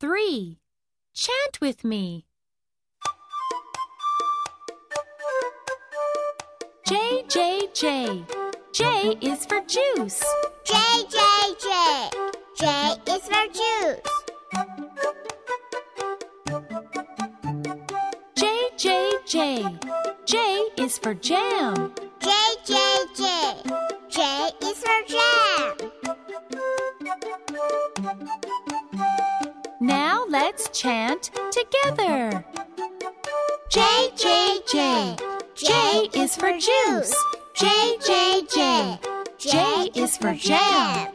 3. Chant with me. J, J, J. J is for juice. J, J, J. J is for juice. J, J, J. J is for jam. J, J, J. J is for jam. Now let's chant together. J, J, J. J is for juice. J, J, J. J is for jam.